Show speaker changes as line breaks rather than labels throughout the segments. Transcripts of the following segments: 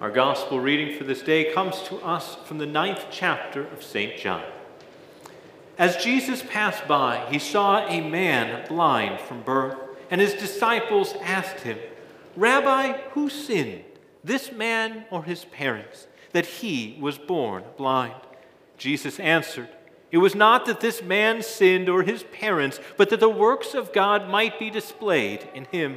Our gospel reading for this day comes to us from the ninth chapter of St. John. As Jesus passed by, he saw a man blind from birth, and his disciples asked him, Rabbi, who sinned, this man or his parents, that he was born blind? Jesus answered, It was not that this man sinned or his parents, but that the works of God might be displayed in him.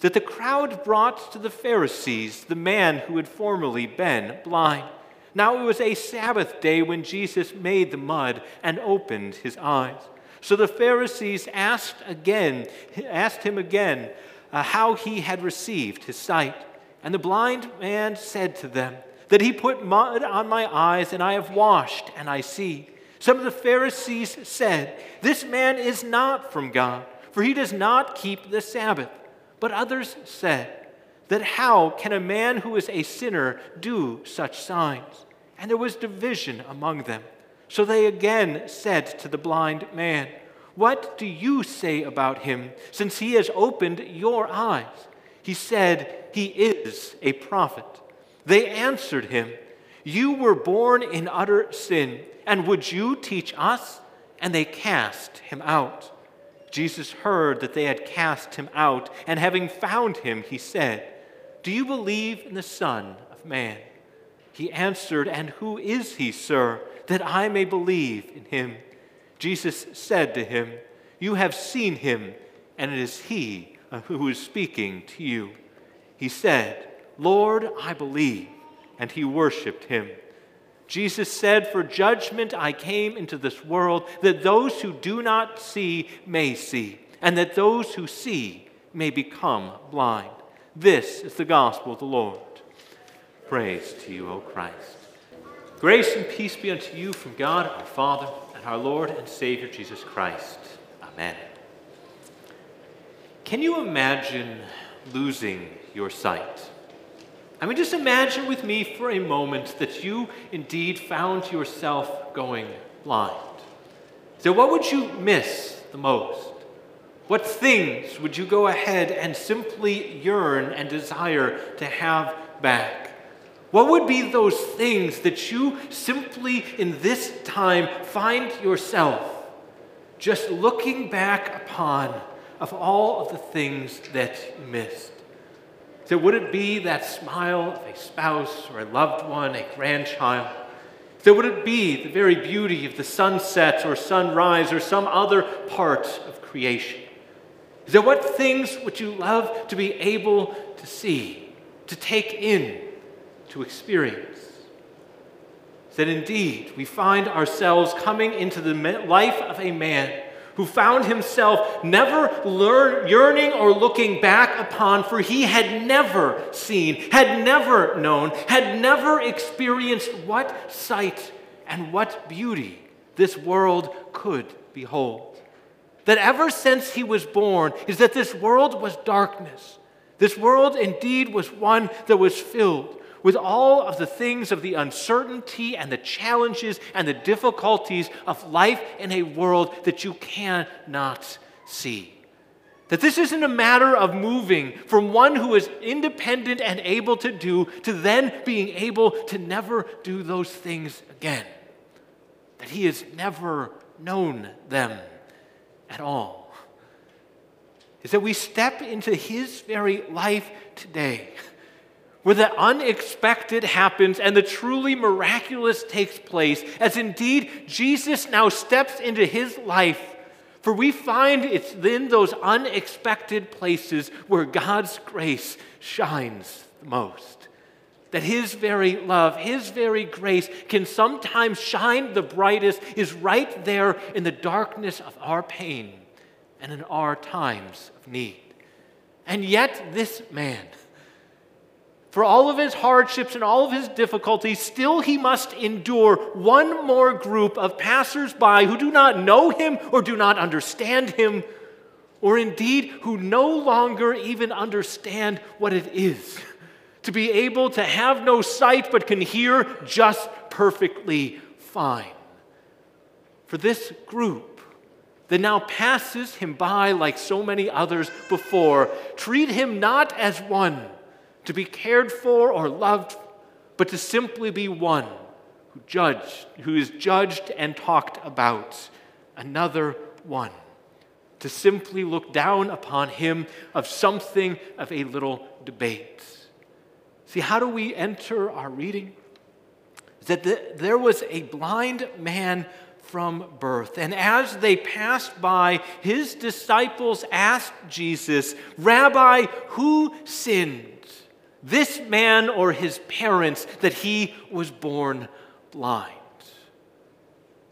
that the crowd brought to the Pharisees the man who had formerly been blind. Now it was a Sabbath day when Jesus made the mud and opened his eyes. So the Pharisees asked again, asked him again uh, how he had received his sight. And the blind man said to them, That he put mud on my eyes, and I have washed, and I see. Some of the Pharisees said, This man is not from God, for he does not keep the Sabbath. But others said, That how can a man who is a sinner do such signs? And there was division among them. So they again said to the blind man, What do you say about him, since he has opened your eyes? He said, He is a prophet. They answered him, You were born in utter sin, and would you teach us? And they cast him out. Jesus heard that they had cast him out, and having found him, he said, Do you believe in the Son of Man? He answered, And who is he, sir, that I may believe in him? Jesus said to him, You have seen him, and it is he uh, who is speaking to you. He said, Lord, I believe. And he worshiped him. Jesus said, For judgment I came into this world, that those who do not see may see, and that those who see may become blind. This is the gospel of the Lord. Praise to you, O Christ. Grace and peace be unto you from God our Father and our Lord and Savior Jesus Christ. Amen. Can you imagine losing your sight? I mean, just imagine with me for a moment that you indeed found yourself going blind. So, what would you miss the most? What things would you go ahead and simply yearn and desire to have back? What would be those things that you simply in this time find yourself just looking back upon of all of the things that you missed? So, would it be that smile of a spouse or a loved one, a grandchild? So, would it be the very beauty of the sunset or sunrise or some other part of creation? So, what things would you love to be able to see, to take in, to experience? That indeed we find ourselves coming into the life of a man who found himself never learn, yearning or looking back upon, for he had never seen, had never known, had never experienced what sight and what beauty this world could behold. That ever since he was born, is that this world was darkness. This world indeed was one that was filled with all of the things of the uncertainty and the challenges and the difficulties of life in a world that you cannot see. That this isn't a matter of moving from one who is independent and able to do to then being able to never do those things again. That he has never known them at all. Is that we step into his very life today where the unexpected happens and the truly miraculous takes place, as indeed Jesus now steps into his life. For we find it's in those unexpected places where God's grace shines the most. That His very love, His very grace can sometimes shine the brightest, is right there in the darkness of our pain and in our times of need. And yet, this man, for all of his hardships and all of his difficulties, still he must endure one more group of passersby who do not know him or do not understand him, or indeed who no longer even understand what it is to be able to have no sight but can hear just perfectly fine. For this group that now passes him by like so many others before, treat him not as one to be cared for or loved, but to simply be one who judged, who is judged and talked about, another one. To simply look down upon him of something of a little debate. See, how do we enter our reading? That the, there was a blind man from birth. And as they passed by, his disciples asked Jesus, Rabbi, who sinned, this man or his parents, that he was born blind?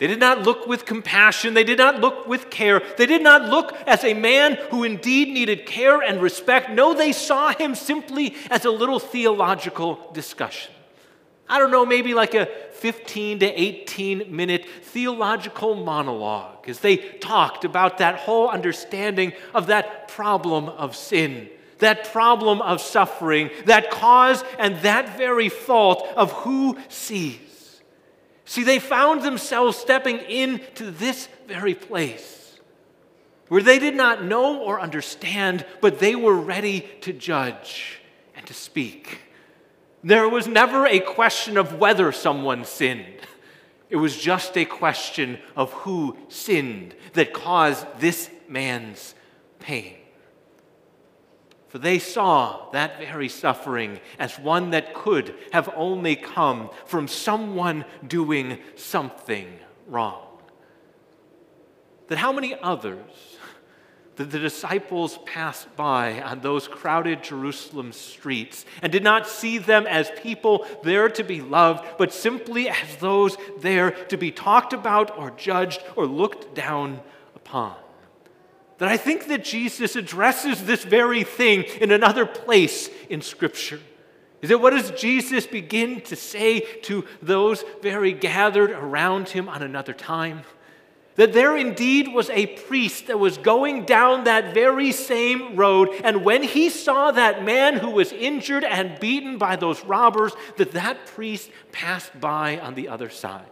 They did not look with compassion. They did not look with care. They did not look as a man who indeed needed care and respect. No, they saw him simply as a little theological discussion. I don't know, maybe like a 15 to 18 minute theological monologue as they talked about that whole understanding of that problem of sin, that problem of suffering, that cause and that very fault of who sees. See, they found themselves stepping into this very place where they did not know or understand, but they were ready to judge and to speak. There was never a question of whether someone sinned. It was just a question of who sinned that caused this man's pain. For they saw that very suffering as one that could have only come from someone doing something wrong. That how many others that the disciples passed by on those crowded Jerusalem streets and did not see them as people there to be loved, but simply as those there to be talked about or judged or looked down upon that I think that Jesus addresses this very thing in another place in Scripture. Is that what does Jesus begin to say to those very gathered around him on another time? That there indeed was a priest that was going down that very same road, and when he saw that man who was injured and beaten by those robbers, that that priest passed by on the other side.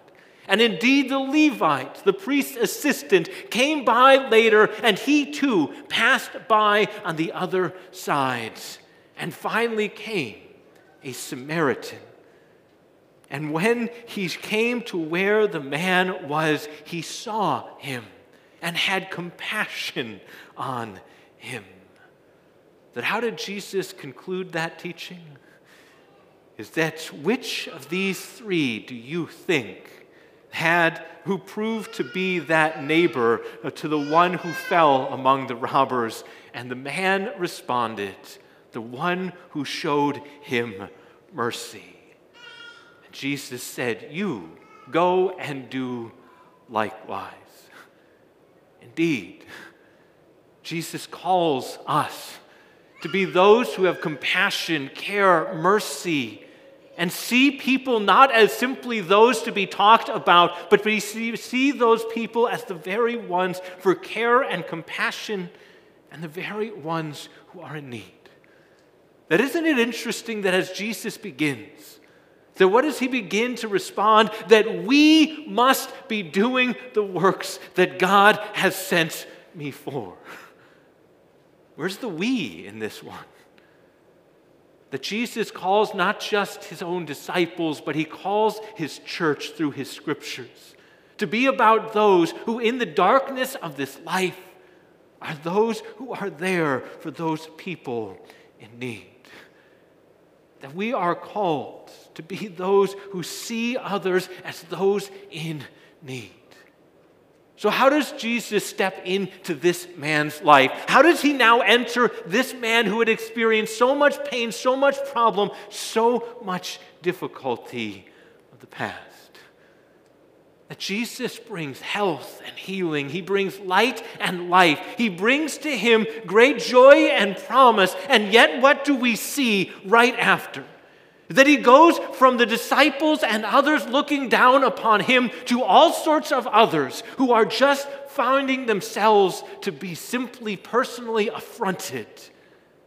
And indeed, the Levite, the priest's assistant, came by later, and he too passed by on the other side. And finally came a Samaritan. And when he came to where the man was, he saw him and had compassion on him. That how did Jesus conclude that teaching? Is that which of these three do you think had who proved to be that neighbor uh, to the one who fell among the robbers. And the man responded the one who showed him mercy. And jesus said you go and do likewise. Indeed jesus calls us to be those who have compassion care mercy and see people not as simply those to be talked about, but we see, see those people as the very ones for care and compassion and the very ones who are in need. That isn't it interesting that as Jesus begins, that what does he begin to respond? That we must be doing the works that God has sent me for. Where's the we in this one? That Jesus calls not just his own disciples, but he calls his church through his scriptures to be about those who, in the darkness of this life, are those who are there for those people in need. That we are called to be those who see others as those in need. So, how does Jesus step into this man's life? How does he now enter this man who had experienced so much pain, so much problem, so much difficulty of the past? That Jesus brings health and healing. He brings light and life. He brings to him great joy and promise. And yet, what do we see right after? That he goes from the disciples and others looking down upon him to all sorts of others who are just finding themselves to be simply personally affronted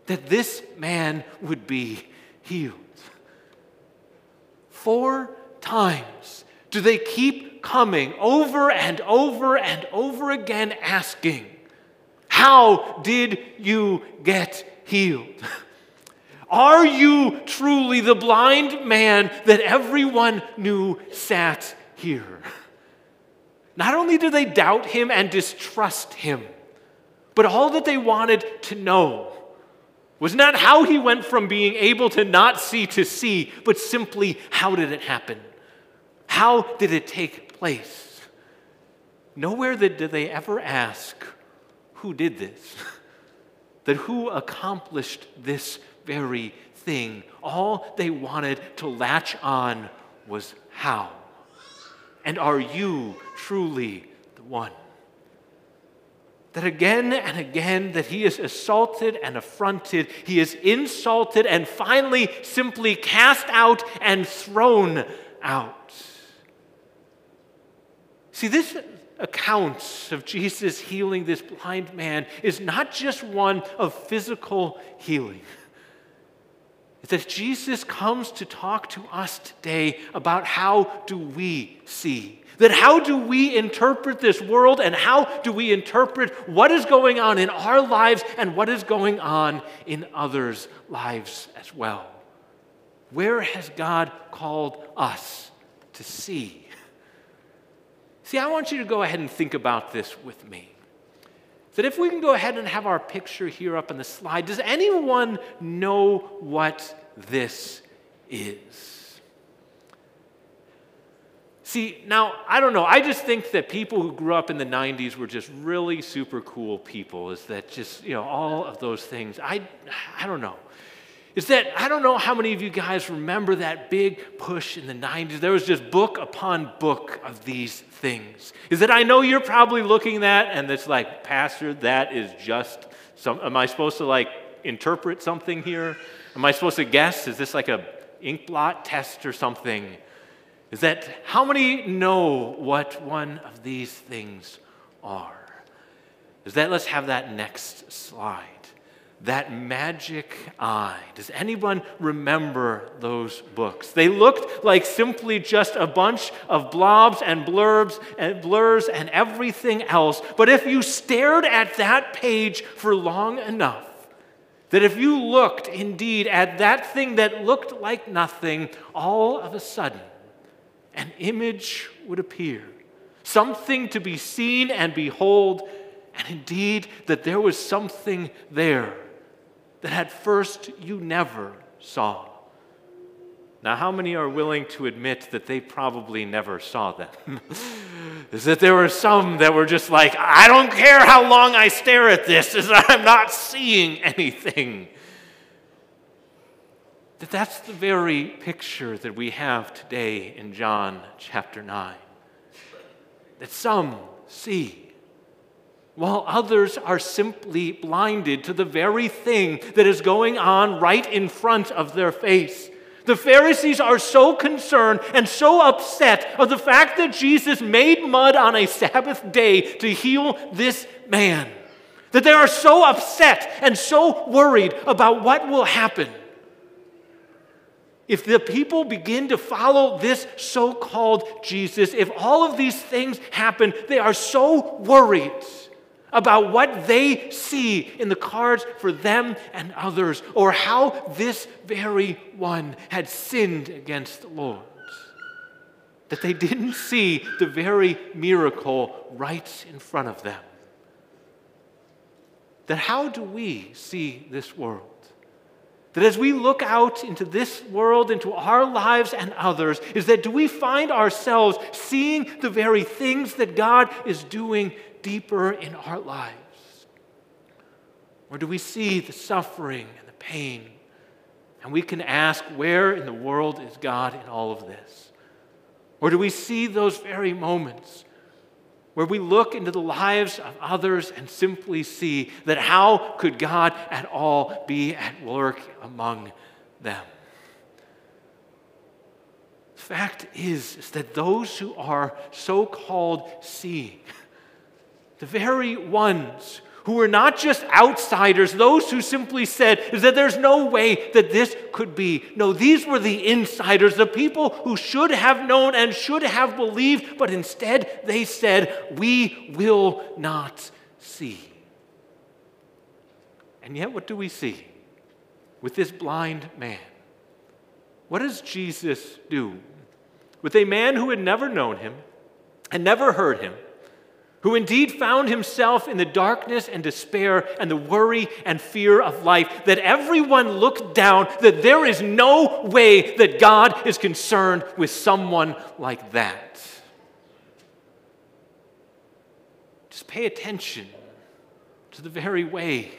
that this man would be healed. Four times do they keep coming over and over and over again asking, How did you get healed? Are you truly the blind man that everyone knew sat here? Not only do they doubt him and distrust him, but all that they wanted to know was not how he went from being able to not see to see, but simply how did it happen? How did it take place? Nowhere did they ever ask, who did this? that who accomplished this very thing. All they wanted to latch on was how. And are you truly the one? That again and again that he is assaulted and affronted, he is insulted and finally simply cast out and thrown out. See, this accounts of Jesus healing this blind man is not just one of physical healing is that Jesus comes to talk to us today about how do we see. That how do we interpret this world and how do we interpret what is going on in our lives and what is going on in others' lives as well. Where has God called us to see? See, I want you to go ahead and think about this with me that if we can go ahead and have our picture here up on the slide, does anyone know what this is? See, now, I don't know. I just think that people who grew up in the 90s were just really super cool people. Is that just, you know, all of those things. I, I don't know is that I don't know how many of you guys remember that big push in the 90s. There was just book upon book of these things. Is that I know you're probably looking at and it's like, Pastor, that is just some am I supposed to like interpret something here? Am I supposed to guess? Is this like a ink blot test or something? Is that how many know what one of these things are? Is that let's have that next slide that magic eye. Does anyone remember those books? They looked like simply just a bunch of blobs and blurbs and blurs and everything else. But if you stared at that page for long enough, that if you looked indeed at that thing that looked like nothing, all of a sudden an image would appear, something to be seen and behold, and indeed that there was something there that at first you never saw. Now, how many are willing to admit that they probably never saw them? is that there were some that were just like, I don't care how long I stare at this, is I'm not seeing anything. That that's the very picture that we have today in John chapter 9. That some see while others are simply blinded to the very thing that is going on right in front of their face. The Pharisees are so concerned and so upset of the fact that Jesus made mud on a Sabbath day to heal this man that they are so upset and so worried about what will happen. If the people begin to follow this so called Jesus, if all of these things happen, they are so worried about what they see in the cards for them and others, or how this very one had sinned against the Lord. That they didn't see the very miracle right in front of them. That how do we see this world? That as we look out into this world, into our lives and others, is that do we find ourselves seeing the very things that God is doing deeper in our lives? Or do we see the suffering and the pain? And we can ask, where in the world is God in all of this? Or do we see those very moments where we look into the lives of others and simply see that how could God at all be at work among them? The fact is, is that those who are so called seeing, the very ones who were not just outsiders, those who simply said, is that there's no way that this could be. No, these were the insiders, the people who should have known and should have believed, but instead they said, We will not see. And yet, what do we see with this blind man? What does Jesus do? With a man who had never known him and never heard him who indeed found himself in the darkness and despair and the worry and fear of life, that everyone looked down, that there is no way that God is concerned with someone like that. Just pay attention to the very way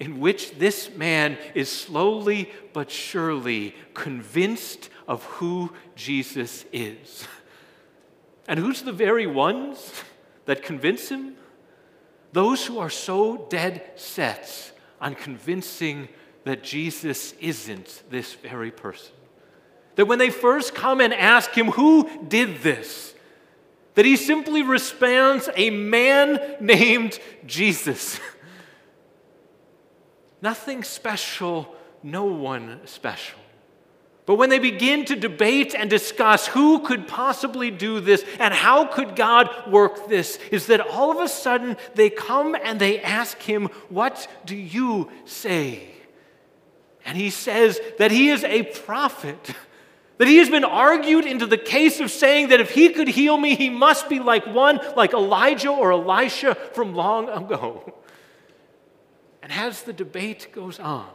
in which this man is slowly but surely convinced of who Jesus is. And who's the very ones? That convince him? Those who are so dead set on convincing that Jesus isn't this very person. That when they first come and ask him, Who did this? that he simply responds, A man named Jesus. Nothing special, no one special. But when they begin to debate and discuss who could possibly do this and how could God work this, is that all of a sudden they come and they ask him, What do you say? And he says that he is a prophet. That he has been argued into the case of saying that if he could heal me, he must be like one, like Elijah or Elisha from long ago. And as the debate goes on,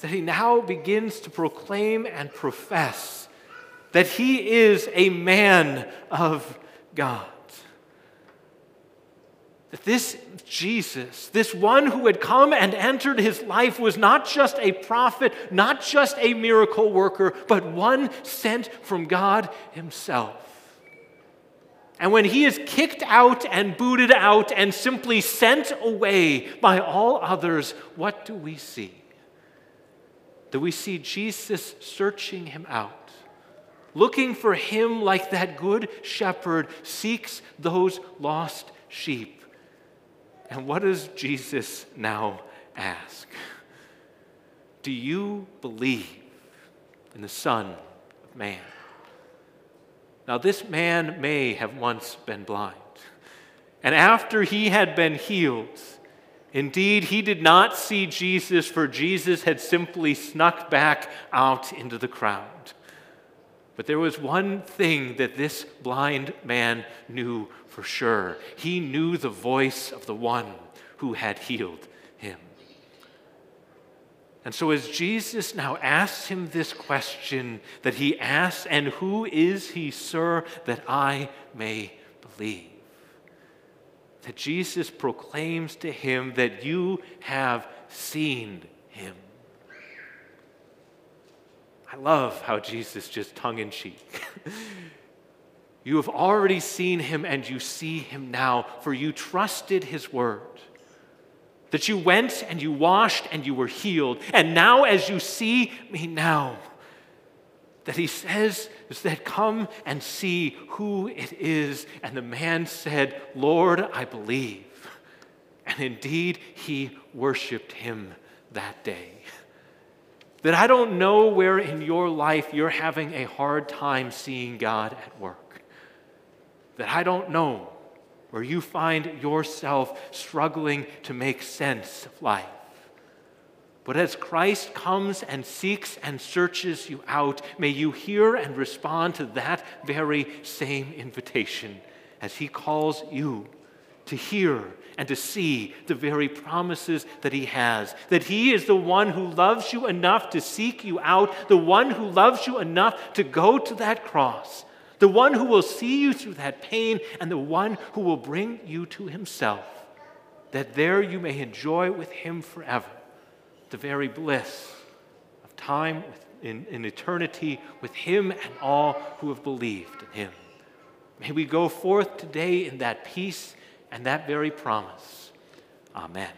that he now begins to proclaim and profess that he is a man of God. That this Jesus, this one who had come and entered his life, was not just a prophet, not just a miracle worker, but one sent from God himself. And when he is kicked out and booted out and simply sent away by all others, what do we see? That we see Jesus searching him out, looking for him like that good shepherd seeks those lost sheep. And what does Jesus now ask? Do you believe in the Son of Man? Now, this man may have once been blind. And after he had been healed, Indeed, he did not see Jesus, for Jesus had simply snuck back out into the crowd. But there was one thing that this blind man knew for sure he knew the voice of the one who had healed him. And so, as Jesus now asks him this question that he asks, and who is he, sir, that I may believe? That Jesus proclaims to him that you have seen him. I love how Jesus just tongue in cheek. you have already seen him and you see him now, for you trusted his word. That you went and you washed and you were healed. And now, as you see me now, that he says is that come and see who it is. And the man said, Lord, I believe. And indeed, he worshiped him that day. That I don't know where in your life you're having a hard time seeing God at work. That I don't know where you find yourself struggling to make sense of life. But as Christ comes and seeks and searches you out, may you hear and respond to that very same invitation as he calls you to hear and to see the very promises that he has. That he is the one who loves you enough to seek you out, the one who loves you enough to go to that cross, the one who will see you through that pain, and the one who will bring you to himself, that there you may enjoy with him forever the very bliss of time in, in eternity with Him and all who have believed in Him. May we go forth today in that peace and that very promise. Amen.